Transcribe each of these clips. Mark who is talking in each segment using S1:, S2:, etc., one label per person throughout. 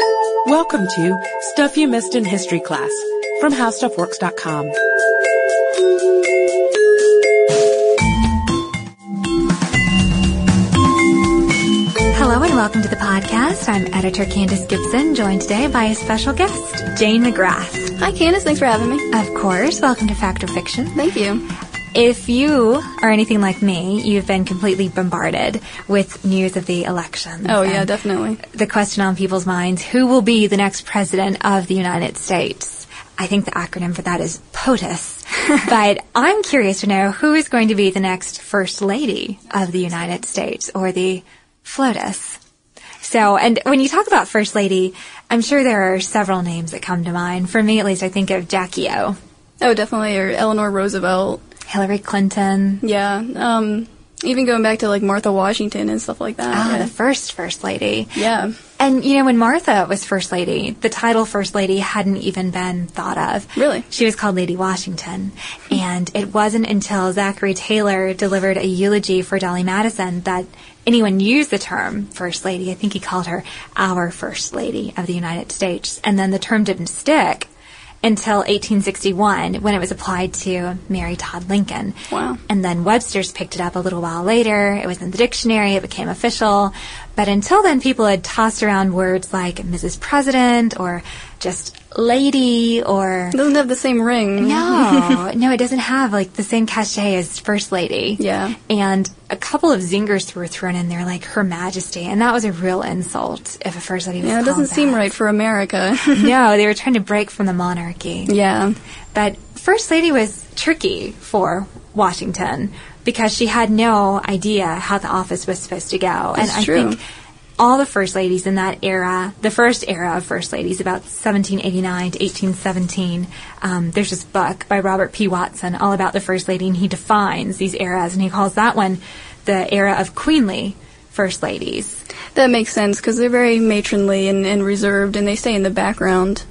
S1: Welcome to Stuff You Missed in History Class from HowStuffWorks.com.
S2: Hello and welcome to the podcast. I'm editor Candace Gibson, joined today by a special guest, Jane McGrath.
S3: Hi, Candace. Thanks for having me.
S2: Of course. Welcome to Fact or Fiction.
S3: Thank you.
S2: If you are anything like me, you've been completely bombarded with news of the election.
S3: Oh, yeah, um, definitely.
S2: The question on people's minds, who will be the next president of the United States? I think the acronym for that is POTUS. but I'm curious to know who is going to be the next First Lady of the United States or the FLOTUS. So, and when you talk about First Lady, I'm sure there are several names that come to mind. For me, at least, I think of Jackie O.
S3: Oh, definitely. Or Eleanor Roosevelt.
S2: Hillary Clinton.
S3: Yeah. Um, even going back to like Martha Washington and stuff like that.
S2: Ah,
S3: yeah.
S2: the first First Lady.
S3: Yeah.
S2: And you know, when Martha was First Lady, the title First Lady hadn't even been thought of.
S3: Really?
S2: She was called Lady Washington. and it wasn't until Zachary Taylor delivered a eulogy for Dolley Madison that anyone used the term First Lady. I think he called her our First Lady of the United States. And then the term didn't stick until 1861 when it was applied to Mary Todd Lincoln.
S3: Wow.
S2: And then Webster's picked it up a little while later. It was in the dictionary, it became official. But until then, people had tossed around words like Mrs. President or just lady or.
S3: It doesn't have the same ring.
S2: No, no, it doesn't have like the same cachet as First Lady.
S3: Yeah.
S2: And a couple of zingers were thrown in there, like Her Majesty, and that was a real insult if a First Lady was
S3: Yeah, it doesn't
S2: called
S3: seem right for America.
S2: no, they were trying to break from the monarchy.
S3: yeah.
S2: But First Lady was tricky for Washington because she had no idea how the office was supposed to go. and I
S3: true.
S2: think all the first ladies in that era, the first era of first ladies, about 1789 to 1817, um, there's this book by Robert P. Watson all about the first lady, and he defines these eras, and he calls that one the era of queenly first ladies.
S3: That makes sense because they're very matronly and, and reserved and they stay in the background.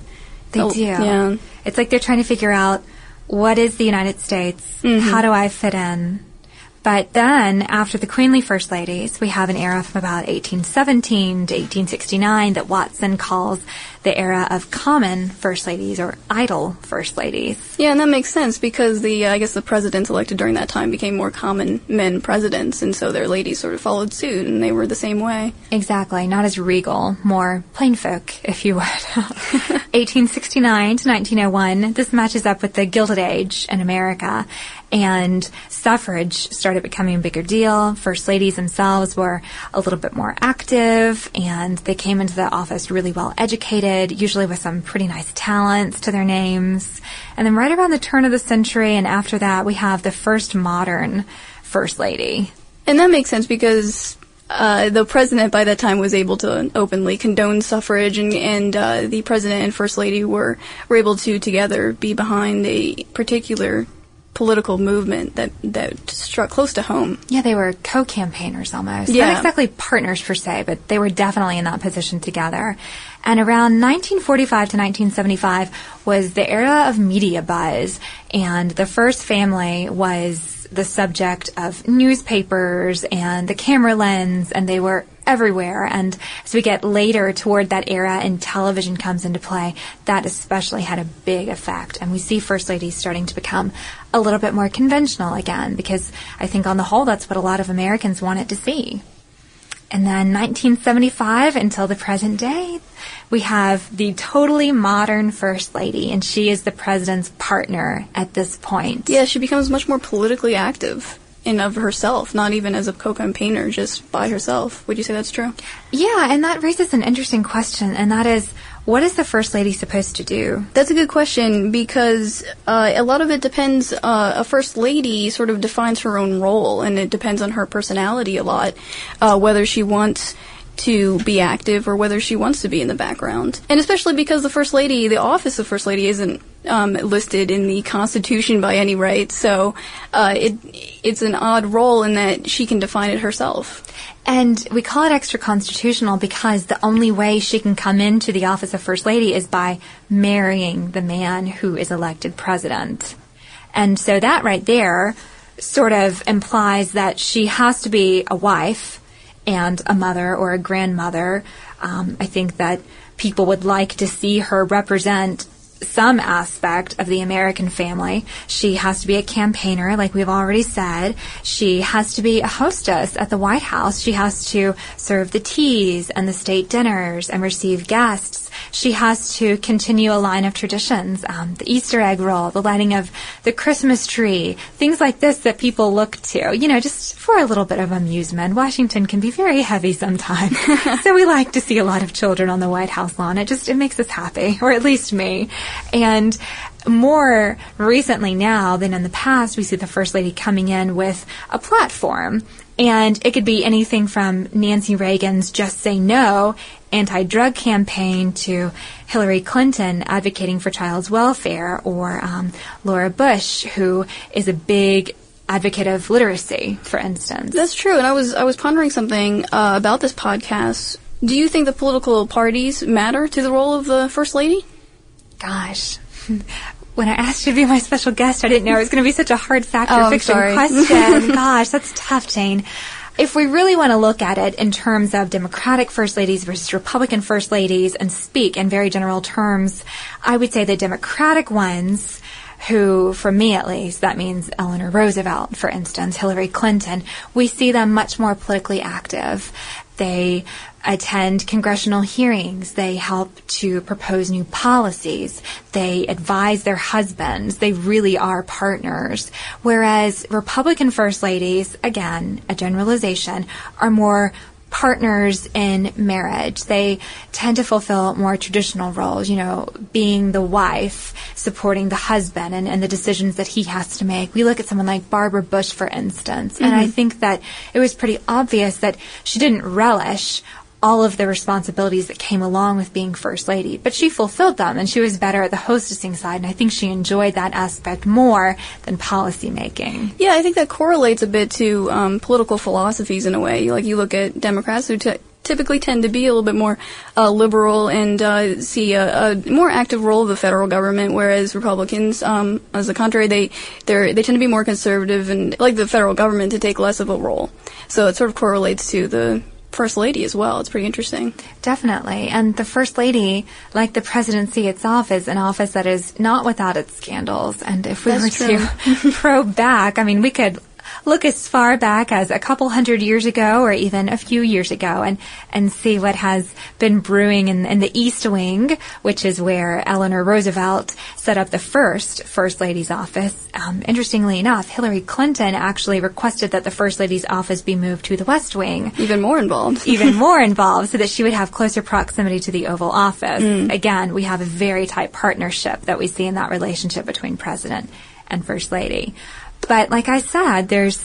S2: They
S3: Oh,
S2: do.
S3: yeah.
S2: It's like they're trying to figure out what is the United States?
S3: Mm-hmm.
S2: How do I fit in? But then, after the queenly first ladies, we have an era from about 1817 to 1869 that Watson calls the era of common first ladies or idle first ladies.
S3: Yeah, and that makes sense because the uh, I guess the presidents elected during that time became more common men presidents, and so their ladies sort of followed suit, and they were the same way.
S2: Exactly, not as regal, more plain folk, if you would. 1869 to 1901, this matches up with the Gilded Age in America, and suffrage started becoming a bigger deal. First ladies themselves were a little bit more active, and they came into the office really well educated, usually with some pretty nice talents to their names. And then right around the turn of the century and after that, we have the first modern first lady.
S3: And that makes sense because uh, the president by that time was able to openly condone suffrage, and, and uh, the president and first lady were, were able to together be behind a particular political movement that that struck close to home.
S2: Yeah, they were co-campaigners almost.
S3: Yeah.
S2: Not exactly partners per se, but they were definitely in that position together. And around 1945 to 1975 was the era of media buzz, and the first family was the subject of newspapers and the camera lens, and they were everywhere. And as we get later toward that era and television comes into play, that especially had a big effect. And we see First Ladies starting to become a little bit more conventional again, because I think on the whole, that's what a lot of Americans wanted to see. And then 1975 until the present day, we have the totally modern First Lady, and she is the president's partner at this point.
S3: Yeah, she becomes much more politically active in of herself, not even as a co-campaigner, just by herself. Would you say that's true?
S2: Yeah, and that raises an interesting question, and that is, what is the First Lady supposed to do?
S3: That's a good question because uh, a lot of it depends. Uh, a first lady sort of defines her own role, and it depends on her personality a lot, uh, whether she wants to be active or whether she wants to be in the background. And especially because the first lady, the office of first lady, isn't um, listed in the Constitution by any right, so uh, it it's an odd role in that she can define it herself.
S2: And we call it extra constitutional because the only way she can come into the office of First Lady is by marrying the man who is elected president. And so that right there sort of implies that she has to be a wife and a mother or a grandmother. Um, I think that people would like to see her represent some aspect of the American family. She has to be a campaigner, like we've already said. She has to be a hostess at the White House. She has to serve the teas and the state dinners and receive guests. She has to continue a line of traditions, um, the Easter egg roll, the lighting of the Christmas tree, things like this that people look to, you know, just for a little bit of amusement. Washington can be very heavy sometimes. so we like to see a lot of children on the White House lawn. It just, it makes us happy, or at least me. And more recently now than in the past, we see the First Lady coming in with a platform. And it could be anything from Nancy Reagan's Just Say No anti drug campaign to Hillary Clinton advocating for child's welfare, or um, Laura Bush, who is a big advocate of literacy, for instance.
S3: That's true, and I was I was pondering something uh, about this podcast. Do you think the political parties matter to the role of the first lady?
S2: Gosh. When I asked you to be my special guest, I didn't know it was going to be such a hard fact
S3: Oh,
S2: or
S3: I'm
S2: fiction question. Gosh, that's tough, Jane. If we really want to look at it in terms of Democratic first ladies versus Republican first ladies and speak in very general terms, I would say the Democratic ones who, for me at least, that means Eleanor Roosevelt, for instance, Hillary Clinton, we see them much more politically active. They attend congressional hearings. They help to propose new policies. They advise their husbands. They really are partners. Whereas Republican first ladies, again, a generalization, are more partners in marriage. They tend to fulfill more traditional roles, you know, being the wife, supporting the husband and, and the decisions that he has to make. We look at someone like Barbara Bush, for instance, and I mm-hmm. think that it was pretty obvious that she didn't relish all of the responsibilities that came along with being first lady, but she fulfilled them and she was better at the hostessing side and I think she enjoyed that aspect more than policy making.
S3: Yeah, I think that correlates a bit to um, political philosophies in a way. Like you look at Democrats who t- typically tend to be a little bit more uh, liberal and uh, see a, a more active role of the federal government, whereas Republicans, um, as the contrary, they they tend to be more conservative and like the federal government to take less of a role. So it sort of correlates to the first lady as well. It's pretty interesting.
S2: Definitely. And the First Lady, like the presidency itself, is an office that is not without its scandals. And if we
S3: That's
S2: were to probe back, I mean, we could look as far back as a couple hundred years ago or even a few years ago and, and see what has been brewing in, in the East Wing, which is where Eleanor Roosevelt set up the first First Lady's office. Um, interestingly enough, Hillary Clinton actually requested that the First Lady's office be moved to the West Wing
S3: Even more involved.
S2: even more involved so that she would have closer proximity to the Oval Office. Again, we have a very tight partnership that we see in that relationship between President and First Lady. But like I said, there's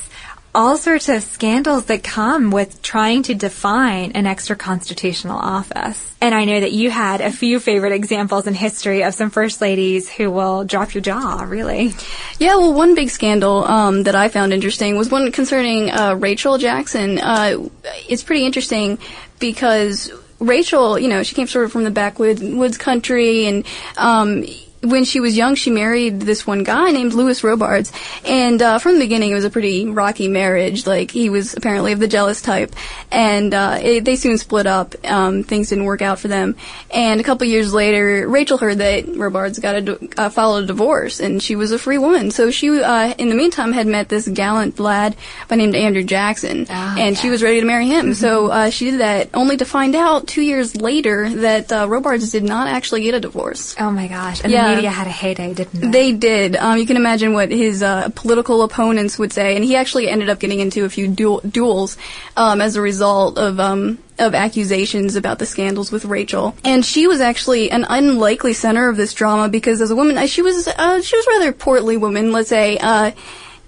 S2: all sorts of scandals that come with trying to define an extra constitutional office. And I know that you had a few favorite examples in history of some first ladies who will drop your jaw, really.
S3: Yeah, well, one big scandal um, that I found interesting was one concerning uh, Rachel Jackson. Uh, it's pretty interesting because Rachel, you know, she came sort of from the backwoods woods country, and um, when she was young, she married this one guy named Lewis Robards, and uh, from the beginning, it was a pretty rocky marriage. Like he was apparently of the jealous type, and uh, it, they soon split up. Um, things didn't work out for them, and a couple years later, Rachel heard that Robards got a uh, filed a divorce, and she was a free woman. So she, uh, in the meantime, had met this gallant lad by name Andrew Jackson, and she was ready to marry him. So uh, she did that, only to find out two years later that uh, Robards did not actually get a divorce.
S2: Oh my gosh. And
S3: Yeah.
S2: Media had a heyday, didn't they?
S3: They did. Um, you can imagine what his uh, political opponents would say, and he actually ended up getting into a few duel- duels um, as a result of um, of accusations about the scandals with Rachel. And she was actually an unlikely center of this drama because, as a woman, uh, she was uh, she was a rather portly woman, let's say. Uh,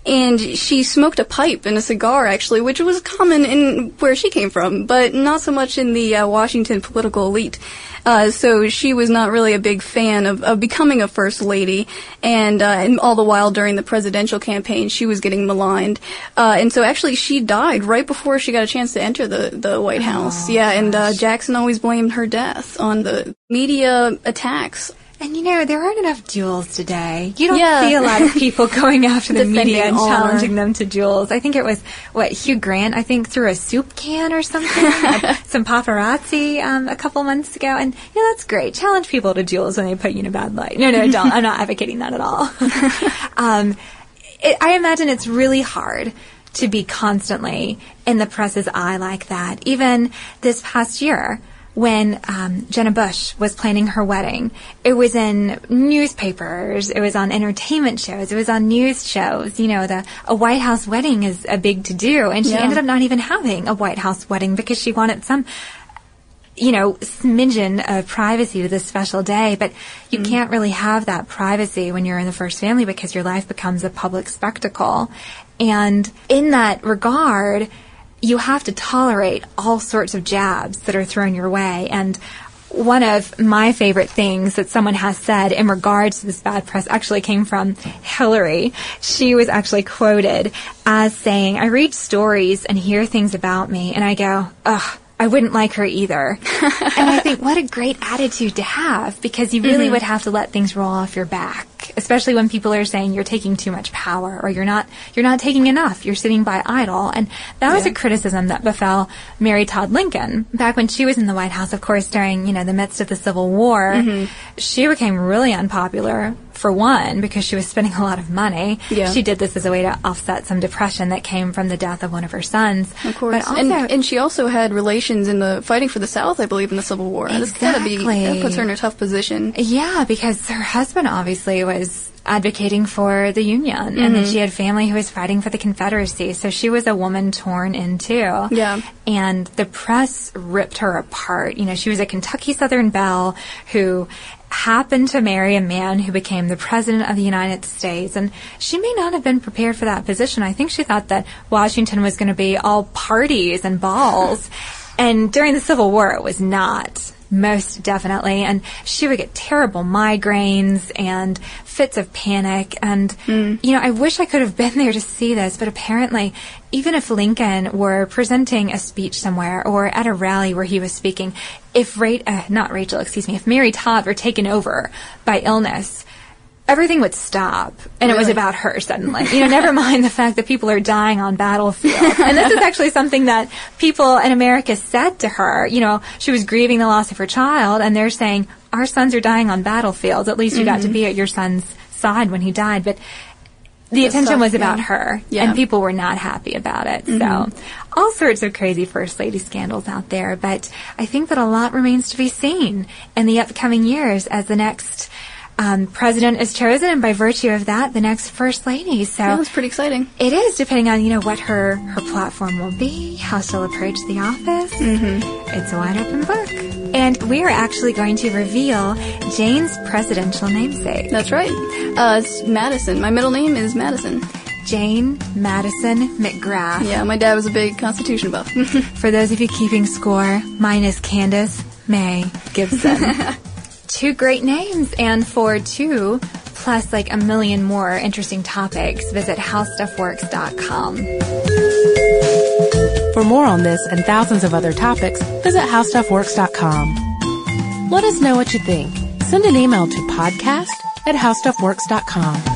S3: and she smoked a pipe and a cigar, actually, which was common in where she came from, but not so much in the uh, Washington political elite. Uh, so she was not really a big fan of, of becoming a first lady, and, uh, and all the while during the presidential campaign, she was getting maligned. Uh, and so actually, she died right before she got a chance to enter the the White House. yeah, and uh, Jackson always blamed her death on the media attacks.
S2: And you know, there aren't enough duels today. You don't
S3: Yeah.
S2: see a lot of people going after the media and challenging them to duels. I think it was, what, Hugh Grant, I think, threw a soup can or something, at some paparazzi um, a couple months ago. And, you know, that's great. Challenge people to duels when they put you in a bad light. No, no, don't. I'm not advocating that at all. um, it, I imagine it's really hard to be constantly in the press's eye like that. Even this past year, when um, Jenna Bush was planning her wedding, it was in newspapers, it was on entertainment shows, it was on news shows. You know, the a White House wedding is a big to do, and she
S3: Yeah.
S2: ended up not even having a White House wedding because she wanted some you know, smidgen of privacy to this special day, but you can't really have that privacy when you're in the first family because your life becomes a public spectacle. And in that regard, you have to tolerate all sorts of jabs that are thrown your way. And one of my favorite things that someone has said in regards to this bad press actually came from Hillary. She was actually quoted as saying, I read stories and hear things about me and I go, ugh, I wouldn't like her either. and I think what a great attitude to have because you really mm-hmm. would have to let things roll off your back, especially when people are saying you're taking too much power or you're not you're not taking enough. You're sitting by idle. And that was a criticism that befell Mary Todd Lincoln back when she was in the White House, of course, during, you know, the midst of the Civil War. Mm-hmm. She became really unpopular for one because she was spending a lot of money.
S3: Yeah.
S2: She did this as a way to offset some depression that came from the death of one of her sons.
S3: Of course,
S2: But also,
S3: and and she also had relations in the fighting for the South, I believe, in the Civil War. That's gotta be
S2: Exactly.
S3: that puts her in a tough position.
S2: Yeah, because her husband obviously was advocating for the Union, and
S3: Mm-hmm.
S2: then she had family who was fighting for the Confederacy. So she was a woman torn in two.
S3: Yeah.
S2: And the press ripped her apart. You know, she was a Kentucky Southern belle who happened to marry a man who became the president of the United States. And she may not have been prepared for that position. I think she thought that Washington was going to be all parties and balls. and during the Civil War, it was not. Most definitely. And she would get terrible migraines and fits of panic. And, you know, I wish I could have been there to see this, but apparently, even if Lincoln were presenting a speech somewhere or at a rally where he was speaking, if Ra- uh, not Rachel, excuse me, if Mary Todd were taken over by illness, everything would stop and it was about her suddenly. You know, never mind the fact that people are dying on battlefields. and this is actually something that people in America said to her. You know, she was grieving the loss of her child and they're saying, our sons are dying on battlefields. At least you got to mm-hmm. be at your son's side when he died. But the
S3: That's
S2: attention
S3: tough,
S2: was about
S3: yeah.
S2: her
S3: Yeah.
S2: and people were not happy about it. So mm-hmm. all sorts of crazy first lady scandals out there. But I think that a lot remains to be seen in the upcoming years as the next um, president is chosen, and by virtue of that, the next first lady. So
S3: that's pretty exciting.
S2: it is depending on you know what her her platform will be, how she'll approach the office. Mm-hmm. It's a wide open book, and we are actually going to reveal Jane's presidential namesake,
S3: That's right. Uh, it's Madison. My middle name is Madison.
S2: Jane Madison McGrath.
S3: Yeah, my dad was a big Constitution buff.
S2: For those of you keeping score, mine is Candace May Gibson. two great names, and for two plus like a million more interesting topics, visit howstuffworks.com.
S1: For more on this and thousands of other topics, visit howstuffworks.com. Let us know what you think. Send an email to podcast at howstuffworks.com.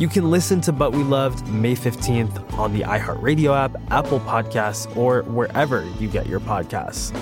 S4: You can listen to But We Loved May 15th on the iHeartRadio app, Apple Podcasts, or wherever you get your podcasts.